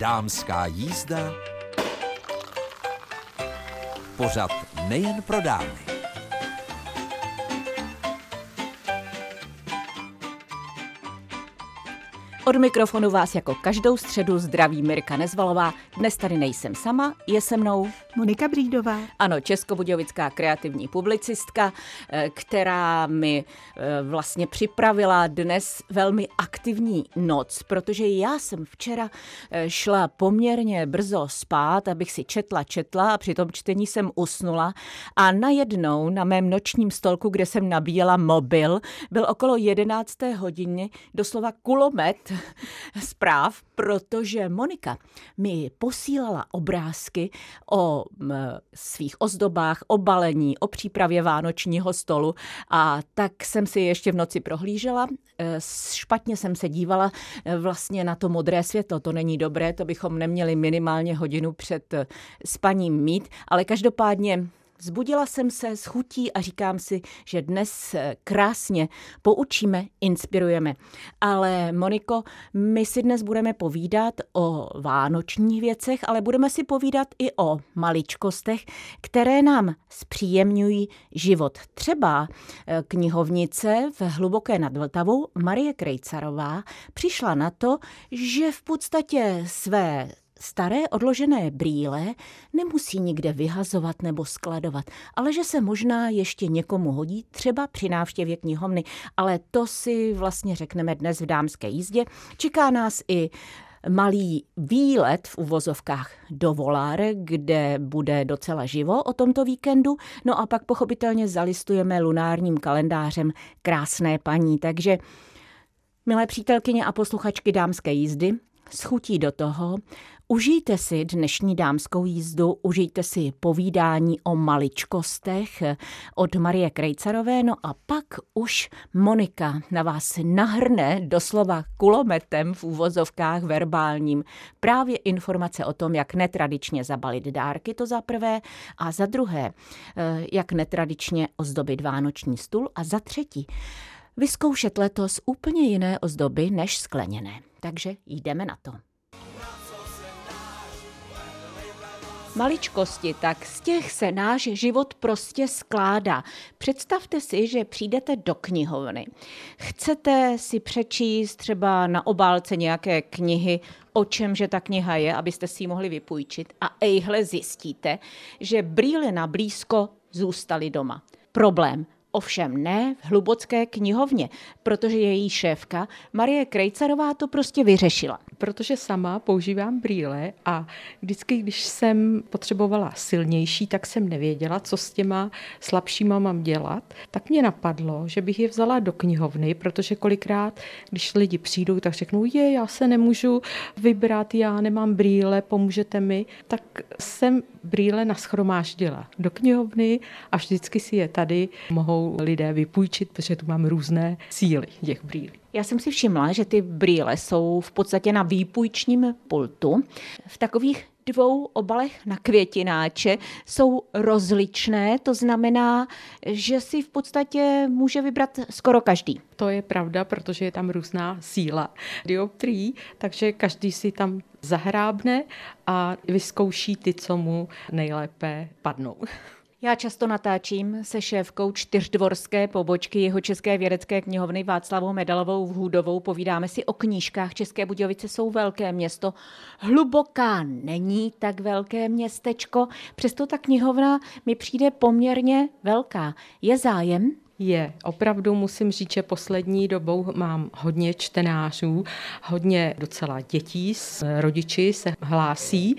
Dámská jízda. Pořad nejen pro dámy. Od mikrofonu vás jako každou středu zdraví Mirka Nezvalová. Dnes tady nejsem sama, je se mnou Monika Břídová. Ano, českobudějovická kreativní publicistka, eh, která mi eh, vlastně připravila dnes velmi aktivní noc, protože já jsem včera eh, šla poměrně brzo spát, abych si četla, četla a při tom čtení jsem usnula a najednou na mém nočním stolku, kde jsem nabíjela mobil, byl okolo 11. hodiny doslova kulomet zpráv, protože Monika mi posílala obrázky o svých ozdobách, o balení, o přípravě vánočního stolu a tak jsem si ještě v noci prohlížela. E, špatně jsem se dívala e, vlastně na to modré světlo. To není dobré, to bychom neměli minimálně hodinu před spaním mít, ale každopádně Zbudila jsem se s chutí a říkám si, že dnes eh, krásně poučíme, inspirujeme. Ale Moniko, my si dnes budeme povídat o vánočních věcech, ale budeme si povídat i o maličkostech, které nám zpříjemňují život. Třeba eh, knihovnice v Hluboké nad Vltavou Marie Krejcarová přišla na to, že v podstatě své staré odložené brýle nemusí nikde vyhazovat nebo skladovat, ale že se možná ještě někomu hodí, třeba při návštěvě knihovny. Ale to si vlastně řekneme dnes v dámské jízdě. Čeká nás i malý výlet v uvozovkách do Voláre, kde bude docela živo o tomto víkendu. No a pak pochopitelně zalistujeme lunárním kalendářem krásné paní. Takže Milé přítelkyně a posluchačky dámské jízdy, schutí do toho, Užijte si dnešní dámskou jízdu, užijte si povídání o maličkostech od Marie Krejcarové, no a pak už Monika na vás nahrne doslova kulometem v úvozovkách verbálním. Právě informace o tom, jak netradičně zabalit dárky, to za prvé, a za druhé, eh, jak netradičně ozdobit vánoční stůl. A za třetí, vyzkoušet letos úplně jiné ozdoby než skleněné. Takže jdeme na to. Maličkosti, tak z těch se náš život prostě skládá. Představte si, že přijdete do knihovny. Chcete si přečíst třeba na obálce nějaké knihy, o čem že ta kniha je, abyste si ji mohli vypůjčit a ejhle zjistíte, že brýle na blízko zůstaly doma. Problém. Ovšem ne v hlubocké knihovně, protože její šéfka Marie Krejcarová to prostě vyřešila. Protože sama používám brýle a vždycky, když jsem potřebovala silnější, tak jsem nevěděla, co s těma slabšíma mám dělat. Tak mě napadlo, že bych je vzala do knihovny, protože kolikrát, když lidi přijdou, tak řeknou, je, já se nemůžu vybrat, já nemám brýle, pomůžete mi. Tak jsem brýle naschromáždila do knihovny a vždycky si je tady mohou mohou lidé vypůjčit, protože tu mám různé síly těch brýlí. Já jsem si všimla, že ty brýle jsou v podstatě na výpůjčním pultu. V takových dvou obalech na květináče jsou rozličné, to znamená, že si v podstatě může vybrat skoro každý. To je pravda, protože je tam různá síla dioptrií, takže každý si tam zahrábne a vyzkouší ty, co mu nejlépe padnou. Já často natáčím se šéfkou čtyřdvorské pobočky jeho České vědecké knihovny Václavou Medalovou v Hůdovou. Povídáme si o knížkách. České Budějovice jsou velké město. Hluboká není tak velké městečko, přesto ta knihovna mi přijde poměrně velká. Je zájem? Je, opravdu musím říct, že poslední dobou mám hodně čtenářů, hodně docela dětí, rodiči se hlásí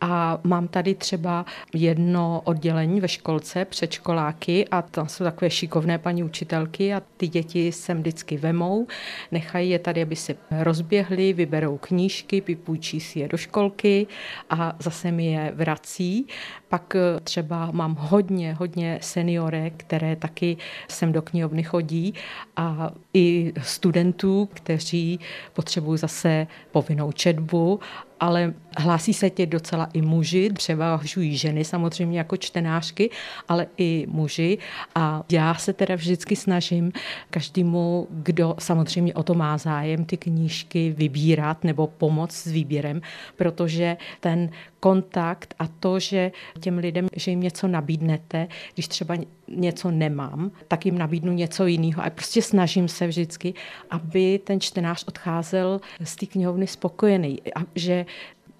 a mám tady třeba jedno oddělení ve školce, předškoláky a tam jsou takové šikovné paní učitelky a ty děti sem vždycky vemou, nechají je tady, aby se rozběhly, vyberou knížky, vypůjčí si je do školky a zase mi je vrací. Pak třeba mám hodně, hodně seniorek, které taky sem do knihovny chodí a i studentů, kteří potřebují zase povinnou četbu ale hlásí se tě docela i muži, převažují ženy samozřejmě jako čtenářky, ale i muži a já se teda vždycky snažím každému, kdo samozřejmě o to má zájem, ty knížky vybírat nebo pomoct s výběrem, protože ten kontakt a to, že těm lidem, že jim něco nabídnete, když třeba něco nemám, tak jim nabídnu něco jiného. A prostě snažím se vždycky, aby ten čtenář odcházel z té knihovny spokojený. A že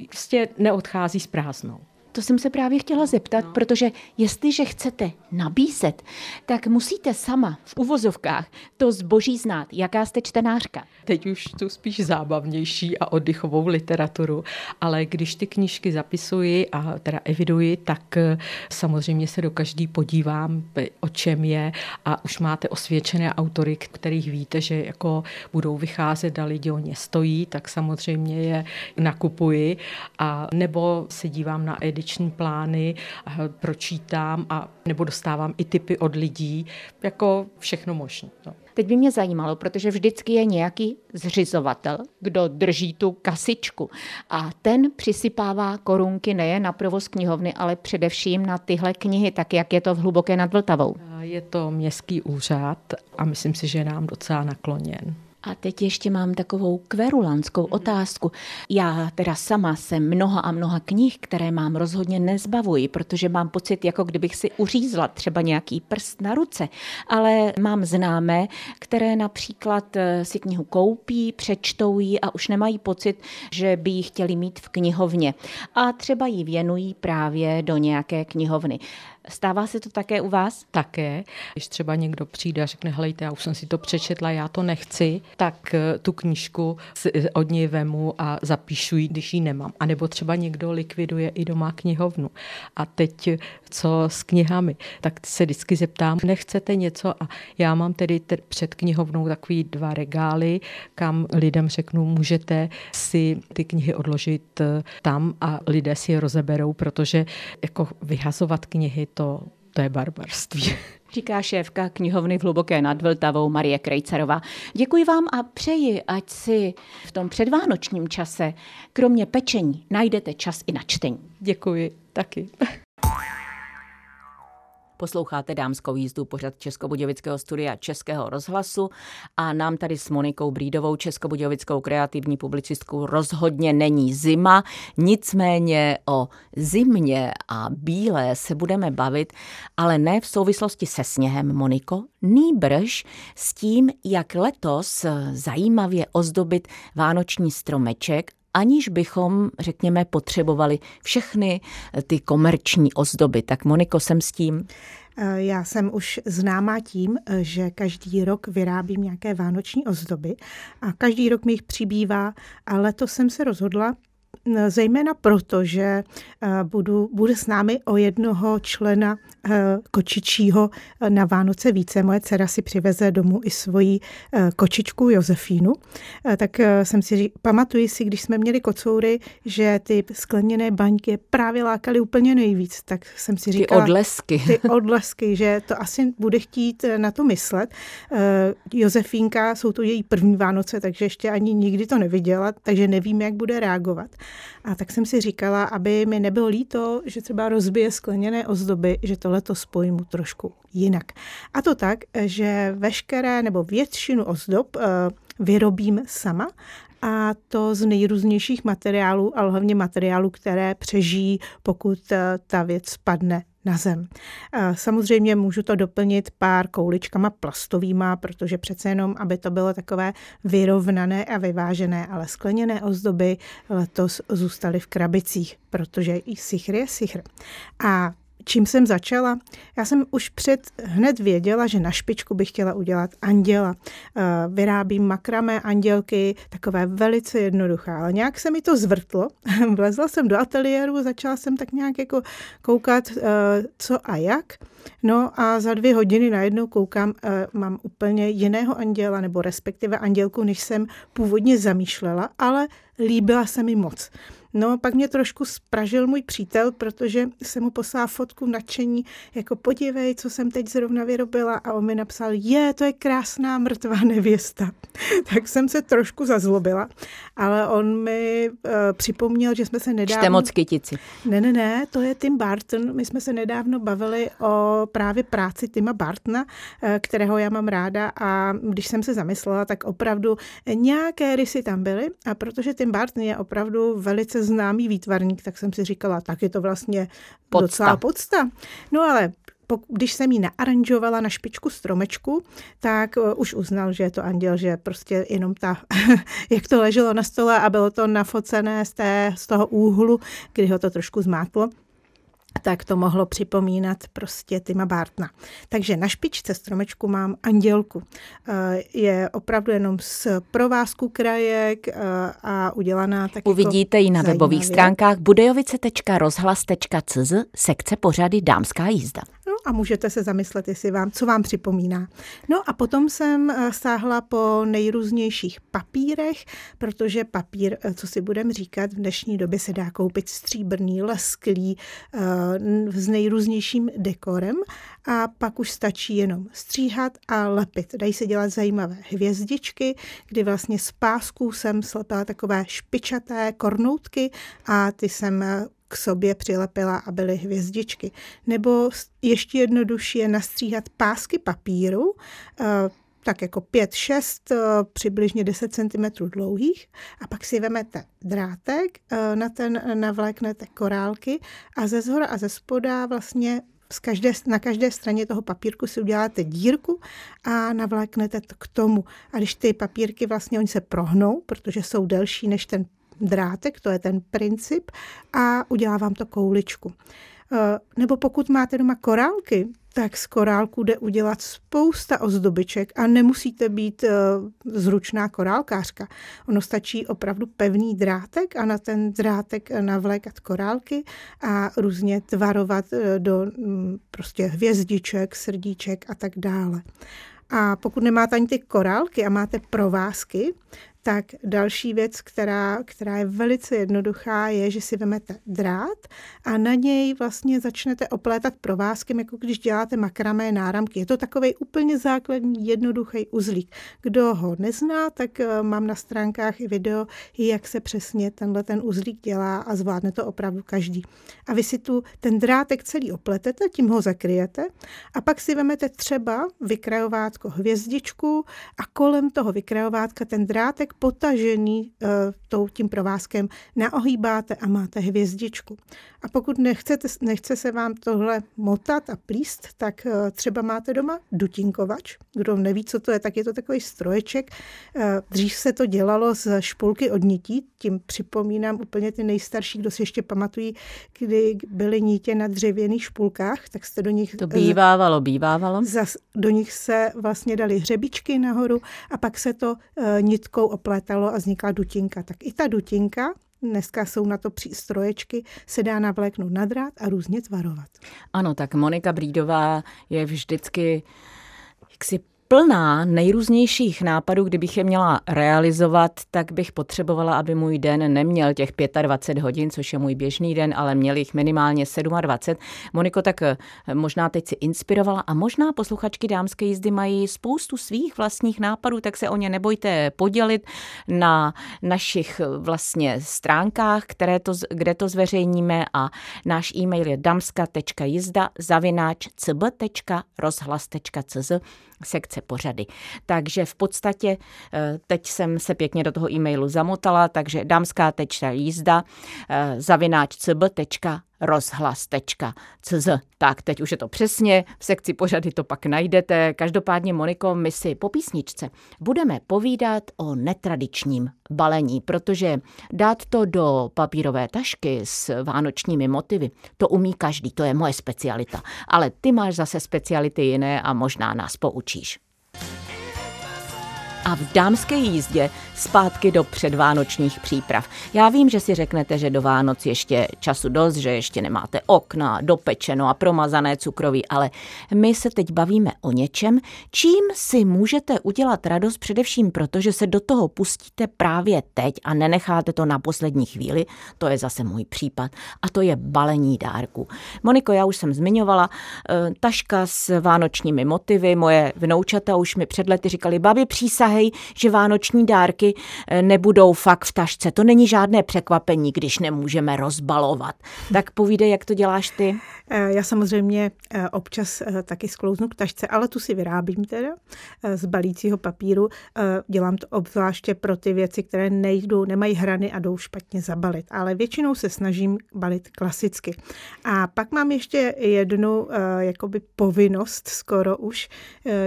prostě neodchází s prázdnou. To jsem se právě chtěla zeptat, no. protože jestliže chcete nabízet, tak musíte sama v uvozovkách to zboží znát. Jaká jste čtenářka? Teď už tu spíš zábavnější a oddychovou literaturu, ale když ty knížky zapisuji a teda eviduji, tak eh, samozřejmě se do každý podívám, o čem je a už máte osvědčené autory, kterých víte, že jako budou vycházet a lidi o ně stojí, tak samozřejmě je nakupuji a nebo se dívám na edici měsíční plány, pročítám a nebo dostávám i typy od lidí, jako všechno možné. No. Teď by mě zajímalo, protože vždycky je nějaký zřizovatel, kdo drží tu kasičku a ten přisypává korunky nejen na provoz knihovny, ale především na tyhle knihy, tak jak je to v Hluboké nad Vltavou. Je to městský úřad a myslím si, že je nám docela nakloněn. A teď ještě mám takovou kverulantskou otázku. Já teda sama se mnoha a mnoha knih, které mám, rozhodně nezbavuji, protože mám pocit, jako kdybych si uřízla třeba nějaký prst na ruce. Ale mám známé, které například eh, si knihu koupí, přečtou ji a už nemají pocit, že by ji chtěli mít v knihovně. A třeba ji věnují právě do nějaké knihovny. Stává se to také u vás? Také. Když třeba někdo přijde a řekne, helejte, já už jsem si to přečetla, já to nechci, tak eh, tu knížku od něj vemu a zapíšu ji, když ji nemám. A nebo třeba někdo likviduje i doma knihovnu. A teď co s knihami? Tak se vždycky zeptám, nechcete něco? A já mám tedy před knihovnou takový dva regály, kam lidem řeknu, můžete si ty knihy odložit eh, tam a lidé si je rozeberou, protože jako vyhazovat knihy to, to je barbarství. Říká šéfka knihovny v Hluboké nad Vltavou Marie Krejcerová. Děkuji vám a přeji, ať si v tom předvánočním čase, kromě pečení, najdete čas i na čtení. Děkuji, taky. Posloucháte dámskou jízdu pořad Českobudějovického studia Českého rozhlasu. A nám tady s Monikou Brídovou, Českobudějovickou kreativní publicistkou, rozhodně není zima, nicméně o zimě a bílé se budeme bavit, ale ne v souvislosti se sněhem, Moniko, nýbrž s tím, jak letos zajímavě ozdobit vánoční stromeček aniž bychom, řekněme, potřebovali všechny ty komerční ozdoby. Tak Moniko, jsem s tím? Eh, já jsem už známá tím, eh, že každý rok vyrábím nějaké vánoční ozdoby a každý rok mi jich přibývá a letos jsem se rozhodla, zejména proto, že eh, budu, bude s námi o jednoho člena eh, kočičího eh, na Vánoce více. Moje dcera si přiveze domů i svoji kočičku Josefínu. Tak jsem si pamatuji si, když jsme měli kocoury, že ty skleněné baňky právě lákaly úplně nejvíc. Tak jsem si říkala... Ty odlesky. Ty odlesky, že to asi bude chtít na to myslet. Josefínka, jsou to její první Vánoce, takže ještě ani nikdy to neviděla, takže nevím, jak bude reagovat. A tak jsem si říkala, aby mi nebylo líto, že třeba rozbije skleněné ozdoby, že to letos pojmu trošku jinak. A to tak, že veškeré nebo většinu ozdob eh, vyrobím sama a to z nejrůznějších materiálů, ale hlavně materiálů, které přežijí, pokud eh, ta věc spadne na zem. Samozřejmě můžu to doplnit pár kouličkama plastovýma, protože přece jenom, aby to bylo takové vyrovnané a vyvážené, ale skleněné ozdoby letos zůstaly v krabicích, protože i sichr je sichr. A čím jsem začala? Já jsem už před hned věděla, že na špičku bych chtěla udělat anděla. Eh, vyrábím makramé andělky, takové velice jednoduché, ale nějak se mi to zvrtlo. Vlezla jsem do ateliéru, začala jsem tak nějak jako koukat, eh, co a jak. No a za dvě hodiny najednou koukám, eh, mám úplně jiného anděla, nebo respektive andělku, než jsem původně zamýšlela, ale líbila se mi moc. No, pak mě trošku spražil můj přítel, protože jsem mu poslala fotku nadšení, jako podívej, co jsem teď zrovna vyrobila a on mi napsal, je, to je krásná mrtvá nevěsta. tak jsem se trošku zazlobila, ale on mi uh, připomněl, že jsme se nedávno... Čte moc kytici. Ne, ne, ne, to je Tim Barton. My jsme se nedávno bavili o právě práci Tima Bartona, eh, kterého já mám ráda a když jsem se zamyslela, tak opravdu nějaké rysy tam byly a protože Tim Barton je opravdu velice známý výtvarník, tak jsem si říkala, tak je to vlastně podsta. docela podsta. No ale když jsem ji naaranžovala na špičku stromečku, tak uh, už uznal, že je to anděl, že prostě jenom ta, jak to leželo na stole a bylo to nafocené z, té, z toho úhlu, kdy ho to trošku zmátlo, tak to mohlo připomínat prostě Tima Bartna. Takže na špičce stromečku mám andělku. Eh, je opravdu jenom z provázku krajek eh, a udělaná tak Uvidíte jako ji na zajímavě. webových stránkách budejovice.rozhlas.cz sekce pořady Dámská jízda. A můžete se zamyslet, jestli vám, co vám připomíná. No a potom jsem eh, sáhla po nejrůznějších papírech, protože papír, co si budeme říkat, v dnešní době se dá koupit stříbrný, lesklý, s nejrůznějším dekorem a pak už stačí jenom stříhat a lepit. Dají se dělat zajímavé hvězdičky, kdy vlastně z pásků jsem slepila takové špičaté kornoutky a ty jsem k sobě přilepila a byly hvězdičky. Nebo ještě jednodušší je nastříhat pásky papíru, eh, tak jako 5-6, eh, přibližně 10 cm dlouhých a pak si vemete drátek, eh, na ten navléknete korálky a ze zhora a ze spoda vlastně z každé, na každé straně toho papírku si uděláte dírku a navléknete to k tomu. A když ty papírky vlastně, oni se prohnou, protože jsou delší než ten drátek, to je ten princip, a udělá vám to kouličku. Eh, nebo pokud máte doma korálky, tak z korálku jde udělat spousta ozdobiček a nemusíte být uh, zručná korálkářka. Ono stačí opravdu pevný drátek a na ten drátek navlékat korálky a různě tvarovat do um, prostě hvězdiček, srdíček a tak dále. A pokud nemáte ani ty korálky a máte provázky, tak další věc, která, která je velice jednoduchá, je, že si vezmete drát a na něj vlastně začnete oplétat provázkem, jako když děláte makramé náramky. Je to takový úplně základní, jednoduchý uzlík. Kdo ho nezná, tak eh, mám na stránkách i video, jak se přesně tenhle ten uzlík dělá a zvládne to opravdu každý. A vy si tu ten drátek celý opletete, tím ho zakryjete a pak si vezmete třeba vykrajovátko hvězdičku a kolem toho vykrajovátka ten drátek potažený uh, tím provázkem naohýbáte a máte hvězdičku. A pokud nechcete, nechce se vám tohle motat a plíst, tak uh, třeba máte doma dutinkovač. Kdo neví, co to je, tak je to takový stroječek. Uh, dřív se to dělalo z špulky od nití, tím připomínám úplně ty nejstarší, kdo si ještě pamatují, kdy byly nítě na dřevěných špulkách, tak jste do nich... To bývávalo, bývávalo. Zas, do nich se vlastně dali hřebičky nahoru a pak se to nitkou oplétalo a vznikla dutinka. Tak i ta dutinka, dneska jsou na to přístroječky, se dá navléknout na drát a různě tvarovat. Ano, tak Monika Brídová je vždycky jaksi plná nejrůznějších nápadů, kdybych je měla realizovat, tak bych potřebovala, aby můj den neměl těch 25 hodin, což je můj běžný den, ale měl jich minimálně 27. Moniko, tak eh, možná teď si inspirovala a možná posluchačky dámské jízdy mají spoustu svých vlastních nápadů, tak se o ně nebojte podělit na našich eh, vlastně stránkách, které to, kde to zveřejníme a náš e-mail je damska.jizda zavináč cb.rozhlas.cz sekce pořady. Takže v podstatě eh, teď jsem se pěkně do toho e-mailu zamotala, takže dámská tečka jízda eh, zavináč rozhlas.cz. Tak, teď už je to přesně, v sekci pořady to pak najdete. Každopádně, Moniko, my si po písničce budeme povídat o netradičním balení, protože dát to do papírové tašky s vánočními motivy, to umí každý, to je moje specialita. Ale ty máš zase speciality jiné a možná nás poučíš. A v dámské jízdě zpátky do předvánočních příprav. Já vím, že si řeknete, že do Vánoc ještě času dost, že ještě nemáte okna, dopečeno a promazané cukroví, ale my se teď bavíme o něčem, čím si můžete udělat radost především proto, že se do toho pustíte právě teď a nenecháte to na poslední chvíli, to je zase můj případ, a to je balení dárku. Moniko, já už jsem zmiňovala, eh, taška s vánočními motivy, moje vnoučata už mi před lety říkali, babi přísahej, že vánoční dárky eh, nebudou fakt v tašce. To není žádné překvapení, když nemůžeme rozbalovat. Tak povídej, jak to děláš ty? Eh, já samozřejmě občas taky sklouznu k tašce, ale tu si vyrábím teda z balícího papíru. Dělám to obzvláště pro ty věci, které nejdou, nemají hrany a jdou špatně zabalit. Ale většinou se snažím balit klasicky. A pak mám ještě jednu jakoby povinnost skoro už,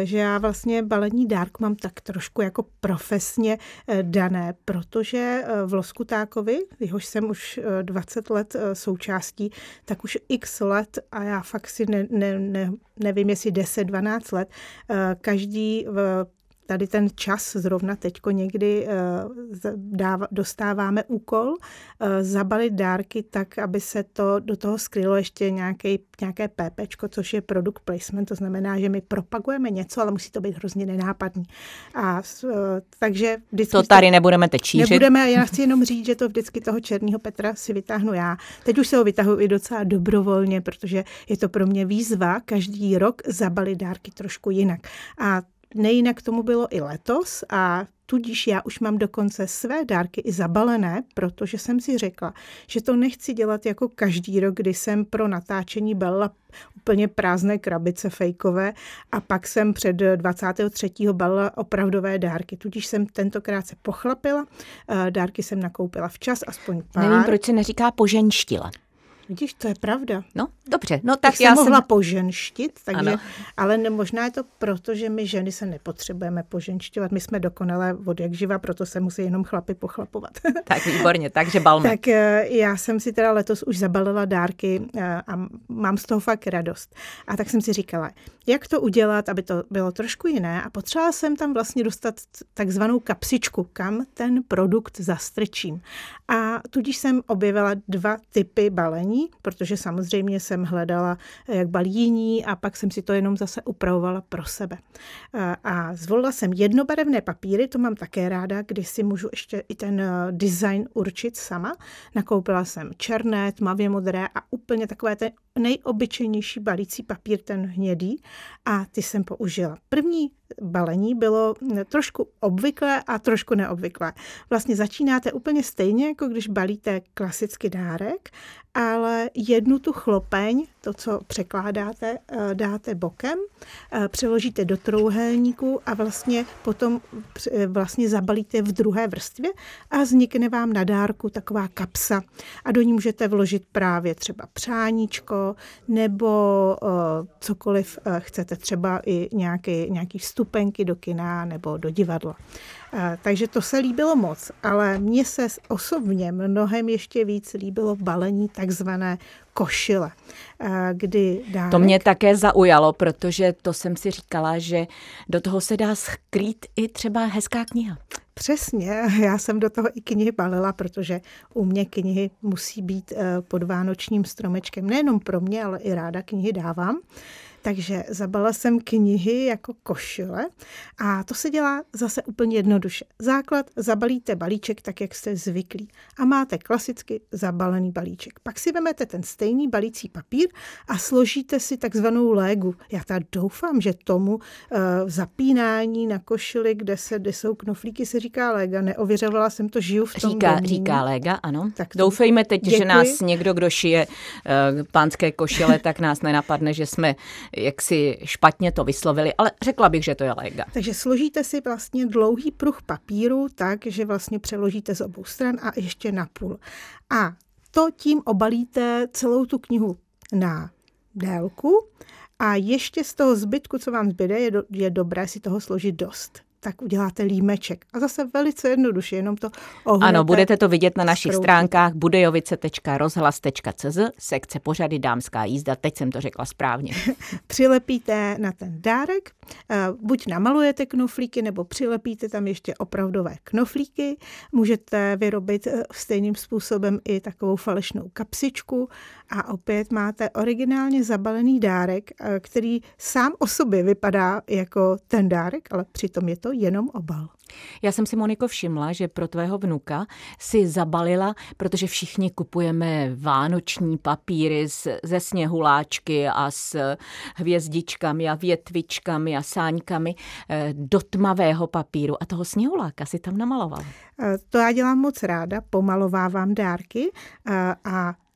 že já vlastně balení dárku mám tak trošku jako profesně dané, protože v Loskutákovi, jehož jsem už 20 let součástí, tak už x let a já fakt si ne, ne, ne, nevím, jestli 10-12 let, každý tady ten čas, zrovna teďko někdy eh, dostáváme úkol eh, zabalit dárky tak, aby se to do toho skrylo ještě nějaký, nějaké PPčko, což je product placement, to znamená, že my propagujeme něco, ale musí to být hrozně nenápadný. A eh, takže vždycky... To tady nebudeme teď šířit. Nebudeme, já chci jenom říct, že to vždycky toho černého Petra si vytáhnu já. Teď už se ho vytahuji i docela dobrovolně, protože je to pro mě výzva každý rok zabalit dárky trošku jinak. A Nejinak tomu bylo i letos a tudíž já už mám dokonce své dárky i zabalené, protože jsem si řekla, že to nechci dělat jako každý rok, kdy jsem pro natáčení balila úplně prázdné krabice fejkové a pak jsem před 23. balila opravdové dárky. Tudíž jsem tentokrát se pochlapila, eh, dárky jsem nakoupila včas, aspoň pár. Nevím, proč se neříká poženštila. Vidíš, to je pravda. No, dobře. No, tak Bych já mohla jsem... poženštit, takže, ale ne, možná je to proto, že my ženy se nepotřebujeme poženšťovat. My jsme dokonale od jak živa, proto se musí jenom chlapi pochlapovat. tak výborně, takže balme. tak eh, já jsem si teda letos už zabalila dárky eh, a mám z toho fakt radost. A tak jsem si říkala, jak to udělat, aby to bylo trošku jiné. A potřebovala jsem tam vlastně dostat takzvanou kapsičku, kam ten produkt zastrčím. A tudíž jsem objevila dva typy balení, protože samozřejmě jsem hledala, jak balí jiní a pak jsem si to jenom zase upravovala pro sebe. A zvolila jsem jednobarevné papíry, to mám také ráda, kdy si můžu ještě i ten eh, design určit sama. Nakoupila jsem černé, tmavě modré a úplně takové ten nejobyčejnější balící papír, ten hnědý, a ty jsem použila. První balení bylo trošku obvyklé a trošku neobvyklé. Vlastně začínáte úplně stejně, jako když balíte klasický dárek, ale jednu tu chlopeň, to, co překládáte, eh, dáte bokem, eh, přeložíte do trouhelníku a vlastně potom eh, vlastně zabalíte v druhé vrstvě a vznikne vám na dárku taková kapsa a do ní můžete vložit právě třeba přáníčko nebo cokoliv chcete, třeba i nějaký, nějaký vstupenky do kina nebo do divadla. Takže to se líbilo moc, ale mně se osobně mnohem ještě víc líbilo balení takzvané košile, kdy dárek... To mě také zaujalo, protože to jsem si říkala, že do toho se dá skrýt i třeba hezká kniha. Přesně, já jsem do toho i knihy balila, protože u mě knihy musí být eh, pod vánočním stromečkem. Nejenom pro mě, ale i ráda knihy dávám. Takže zabala jsem knihy jako košile a to se dělá zase úplně jednoduše. Základ, zabalíte balíček tak, jak jste zvyklí a máte klasicky zabalený balíček. Pak si vezmete ten stejný balící papír a složíte si takzvanou légu. Já tak doufám, že tomu uh, zapínání na košili, kde, se, kde jsou knoflíky, se říká léga. Neověřovala jsem to, žiju v tom Říká, domínu. říká léga, ano. Tak to... Doufejme teď, Děkuji. že nás někdo, kdo šije uh, pánské košile, tak nás nenapadne, že jsme jak si špatně to vyslovili, ale řekla bych, že to je lega. Takže složíte si vlastně dlouhý pruh papíru tak, že vlastně přeložíte z obou stran a ještě na půl. A to tím obalíte celou tu knihu na délku a ještě z toho zbytku, co vám zbyde, je, do, je dobré si toho složit dost. Tak uděláte límeček. A zase velice jednoduše, jenom to ohnete. Ano, budete to vidět na našich stránkách budejovice.rozhlas.cz, sekce pořady dámská jízda, teď jsem to řekla správně. Přilepíte na ten dárek, eh, buď namalujete knoflíky, nebo přilepíte tam ještě opravdové knoflíky. Můžete vyrobit eh, stejným způsobem i takovou falešnou kapsičku a opět máte originálně zabalený dárek, eh, který sám o sobě vypadá jako ten dárek, ale přitom je to jenom obal. Já jsem si, Moniko, všimla, že pro tvého vnuka si zabalila, protože všichni kupujeme vánoční papíry ze sněhuláčky a s hvězdičkami a větvičkami a sáňkami eh, do tmavého papíru a toho sněhuláka si tam namalovala. Eh, to já dělám moc ráda, pomalovávám dárky a to Mm,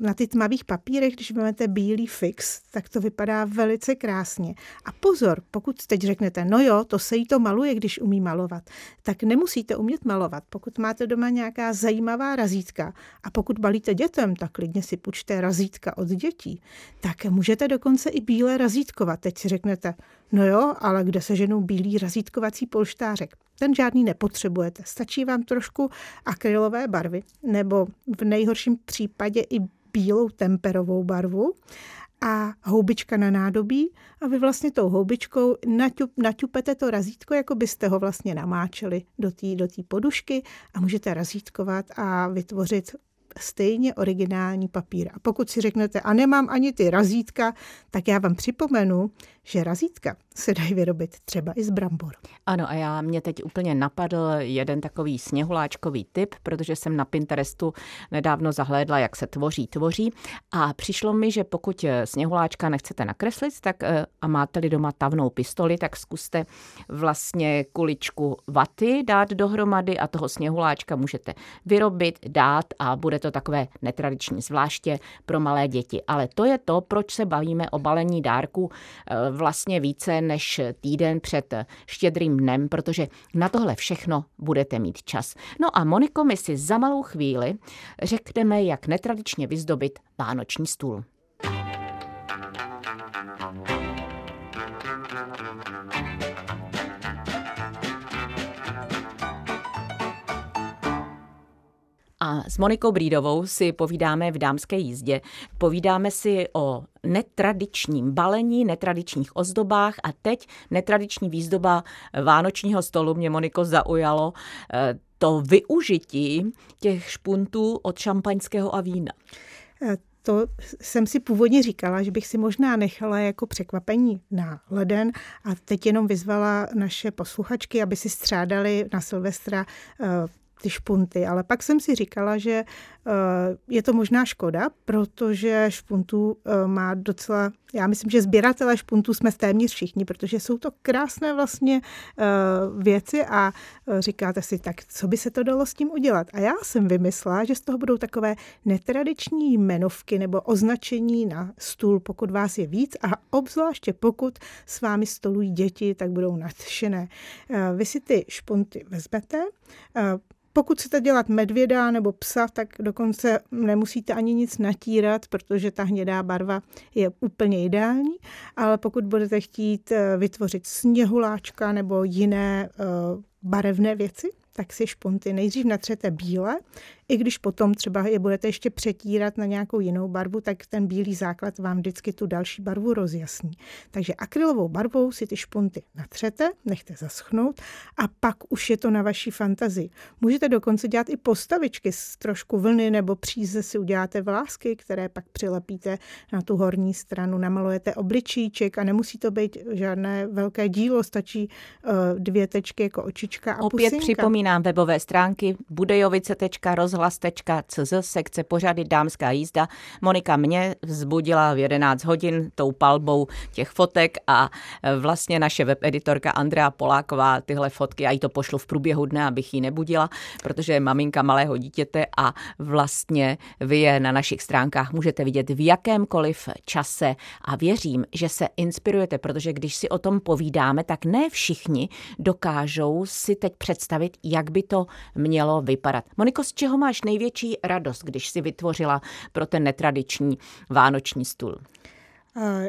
na ty tmavých papírech, když máte bílý fix, tak to vypadá velice krásně. A pozor, pokud teď řeknete, no jo, to se jí to maluje, když umí malovat, tak nemusíte umět malovat. Pokud máte doma nějaká zajímavá razítka a pokud balíte dětem, tak klidně si půjčte razítka od dětí, tak můžete dokonce i bílé razítkovat. Teď si řeknete, no jo, ale kde se ženou bílý razítkovací polštářek? Ten žádný nepotřebujete. Stačí vám trošku akrylové barvy nebo v nejhorším případě i bílou temperovou barvu a houbička na nádobí a vy vlastně tou houbičkou naťup, naťupete to razítko, jako byste ho vlastně namáčeli do té do podušky a můžete razítkovat a vytvořit stejně originální papír. A pokud si řeknete, a nemám ani ty razítka, tak já vám připomenu, že razítka se dají vyrobit třeba i z brambor. Ano a já mě teď úplně napadl jeden takový sněhuláčkový typ, protože jsem na Pinterestu nedávno zahlédla, jak se tvoří, tvoří a přišlo mi, že pokud sněhuláčka nechcete nakreslit tak, eh, a máte-li doma tavnou pistoli, tak zkuste vlastně kuličku vaty dát dohromady a toho sněhuláčka můžete vyrobit, dát a bude to takové netradiční, zvláště pro malé děti. Ale to je to, proč se bavíme o balení dárku eh, vlastně více než týden před štědrým dnem, protože na tohle všechno budete mít čas. No a Moniko, my si za malou chvíli řekneme, jak netradičně vyzdobit vánoční stůl. A s Monikou Brídovou si povídáme v dámské jízdě. Povídáme si o netradičním balení, netradičních ozdobách a teď netradiční výzdoba vánočního stolu mě Moniko zaujalo eh, to využití těch špuntů od šampaňského a vína. Eh, to jsem si původně říkala, že bych si možná nechala jako překvapení na leden a teď jenom vyzvala naše posluchačky, aby si střádali na Silvestra eh, ty špunty, ale pak jsem si říkala, že je to možná škoda, protože špuntů eh, má docela, já myslím, že sběratele špuntů jsme téměř všichni, protože jsou to krásné vlastně eh, věci a říkáte si, tak co by se to dalo s tím udělat? A já jsem vymyslela, že z toho budou takové netradiční jmenovky nebo označení na stůl, pokud vás je víc a obzvláště pokud s vámi stolují děti, tak budou nadšené. Vy si ty špunty vezmete, pokud chcete dělat medvěda nebo psa, tak dokonce nemusíte ani nic natírat, protože ta hnědá barva je úplně ideální, ale pokud budete chtít eh, vytvořit sněhuláčka nebo jiné eh, barevné věci, tak si špunty nejdřív natřete bíle, i když potom třeba je budete ještě přetírat na nějakou jinou barvu, tak ten bílý základ vám vždycky tu další barvu rozjasní. Takže akrylovou barvou si ty špunty natřete, nechte zaschnout a pak už je to na vaší fantazii. Můžete dokonce dělat i postavičky z trošku vlny nebo příze si uděláte vlásky, které pak přilepíte na tu horní stranu, namalujete obličíček a nemusí to být žádné velké dílo, stačí uh, dvě tečky jako očička a Opět pusinka. připomínám webové stránky budejovice.rozhlas rozhlas.cz, sekce pořady Dámská jízda. Monika mě vzbudila v 11 hodin tou palbou těch fotek a e, vlastně naše webeditorka Andrea Poláková tyhle fotky, já jí to pošlu v průběhu dne, abych ji nebudila, protože je maminka malého dítěte a vlastně vy je na našich stránkách můžete vidět v jakémkoliv čase a věřím, že se inspirujete, protože když si o tom povídáme, tak ne všichni dokážou si teď představit, jak by to mělo vypadat. Moniko, z čeho máš největší radost, když si vytvořila pro ten netradiční vánoční stůl?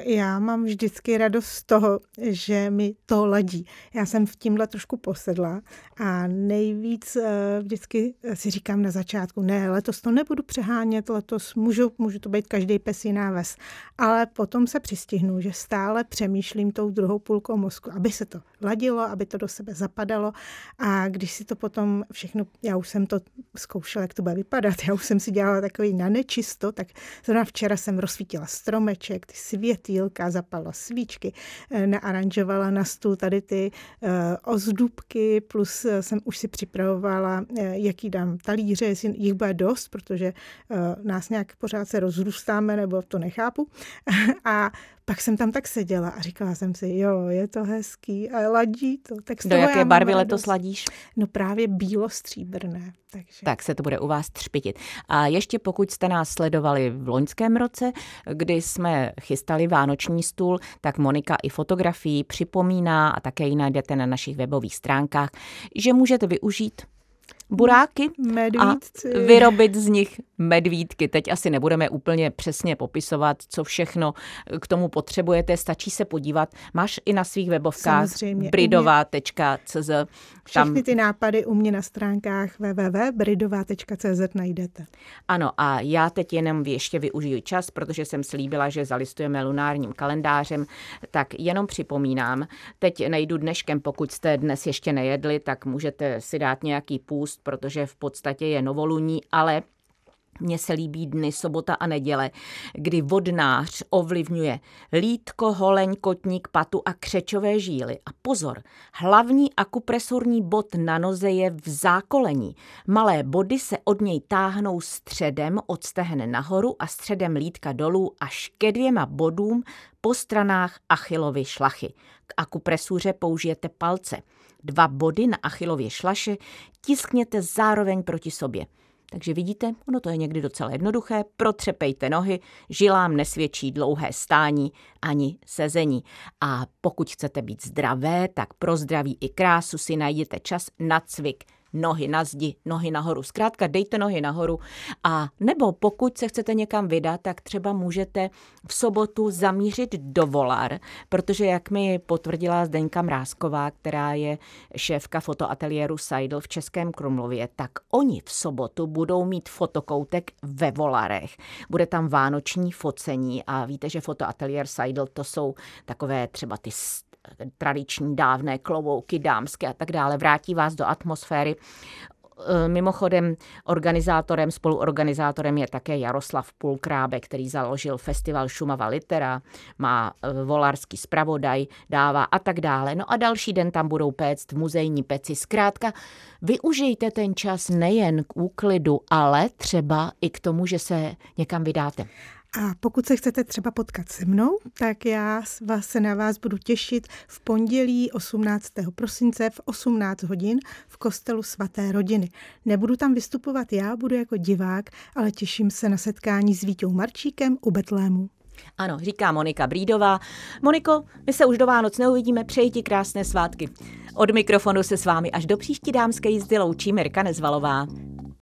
Já mám vždycky radost z toho, že mi to ladí. Já jsem v tímhle trošku posedla a nejvíc eh, vždycky si říkám na začátku, ne, letos to nebudu přehánět, letos můžu, můžu to být každý pes jiná ves. Ale potom se přistihnu, že stále přemýšlím tou druhou půlkou mozku, aby se to ladilo, aby to do sebe zapadalo a když si to potom všechno, já už jsem to zkoušela, jak to bude vypadat, já už jsem si dělala takový na nečisto, tak zrovna včera jsem rozsvítila stromeček, ty světýlka, zapala svíčky, eh, naaranžovala na stůl tady ty uh, ozdůbky, plus eh, jsem už si připravovala, jaký dám talíře, jestli jich bude dost, protože nás nějak pořád se rozrůstáme, nebo to nechápu. a pak jsem tam tak seděla a říkala jsem si, jo, je to hezký a ladí to. Tak Do jaké barvy letos ladíš? No právě bílo-stříbrné. Takže. Tak se to bude u vás třpitit. A ještě pokud jste nás sledovali v loňském roce, kdy jsme chystali vánoční stůl, tak Monika i fotografii připomíná a také ji najdete na našich webových stránkách, že můžete využít buráky Medvídci. a vyrobit z nich medvídky. Teď asi nebudeme úplně přesně popisovat, co všechno k tomu potřebujete, stačí se podívat. Máš i na svých webovkách bridová.cz. Všechny ty nápady u mě na stránkách www.bridová.cz najdete. Ano a já teď jenom ještě využiju čas, protože jsem slíbila, že zalistujeme lunárním kalendářem, tak jenom připomínám, teď nejdu dneškem, pokud jste dnes ještě nejedli, tak můžete si dát nějaký půst, protože v podstatě je novoluní, ale mně se líbí dny sobota a neděle, kdy vodnář ovlivňuje lítko, holeň, kotník, patu a křečové žíly. A pozor, hlavní akupresurní bod na noze je v zákolení. Malé body se od něj táhnou středem od stehne nahoru a středem lítka dolů až ke dvěma bodům po stranách achilovy šlachy. K akupresuře použijete palce. Dva body na achilově šlaše tiskněte zároveň proti sobě. Takže vidíte, ono to je někdy docela jednoduché, protřepejte nohy, žilám nesvědčí dlouhé stání ani sezení. A pokud chcete být zdravé, tak pro zdraví i krásu si najděte čas na cvik nohy na zdi, nohy nahoru. Zkrátka dejte nohy nahoru a nebo pokud se chcete někam vydat, tak třeba můžete v sobotu zamířit do Volar, protože jak mi potvrdila Zdeňka Mrázková, která je šéfka fotoateliéru Seidel v Českém Krumlově, tak oni v sobotu budou mít fotokoutek ve Volarech. Bude tam vánoční focení a víte, že fotoateliér Seidel to jsou takové třeba ty tradiční dávné klovouky dámské a tak dále, vrátí vás do atmosféry. E, mimochodem organizátorem, spoluorganizátorem je také Jaroslav Pulkrábe, který založil festival Šumava Litera, má e, volarský spravodaj, dává a tak dále. No a další den tam budou péct muzejní peci. Zkrátka, využijte ten čas nejen k úklidu, ale třeba i k tomu, že se někam vydáte. A pokud se chcete třeba potkat se mnou, tak já vás se na vás budu těšit v pondělí 18. prosince v 18 hodin v kostelu svaté rodiny. Nebudu tam vystupovat já, budu jako divák, ale těším se na setkání s Vítou Marčíkem u Betlému. Ano, říká Monika Brídová. Moniko, my se už do Vánoc neuvidíme, přeji ti krásné svátky. Od mikrofonu se s vámi až do příští dámské jízdy loučí Mirka Nezvalová.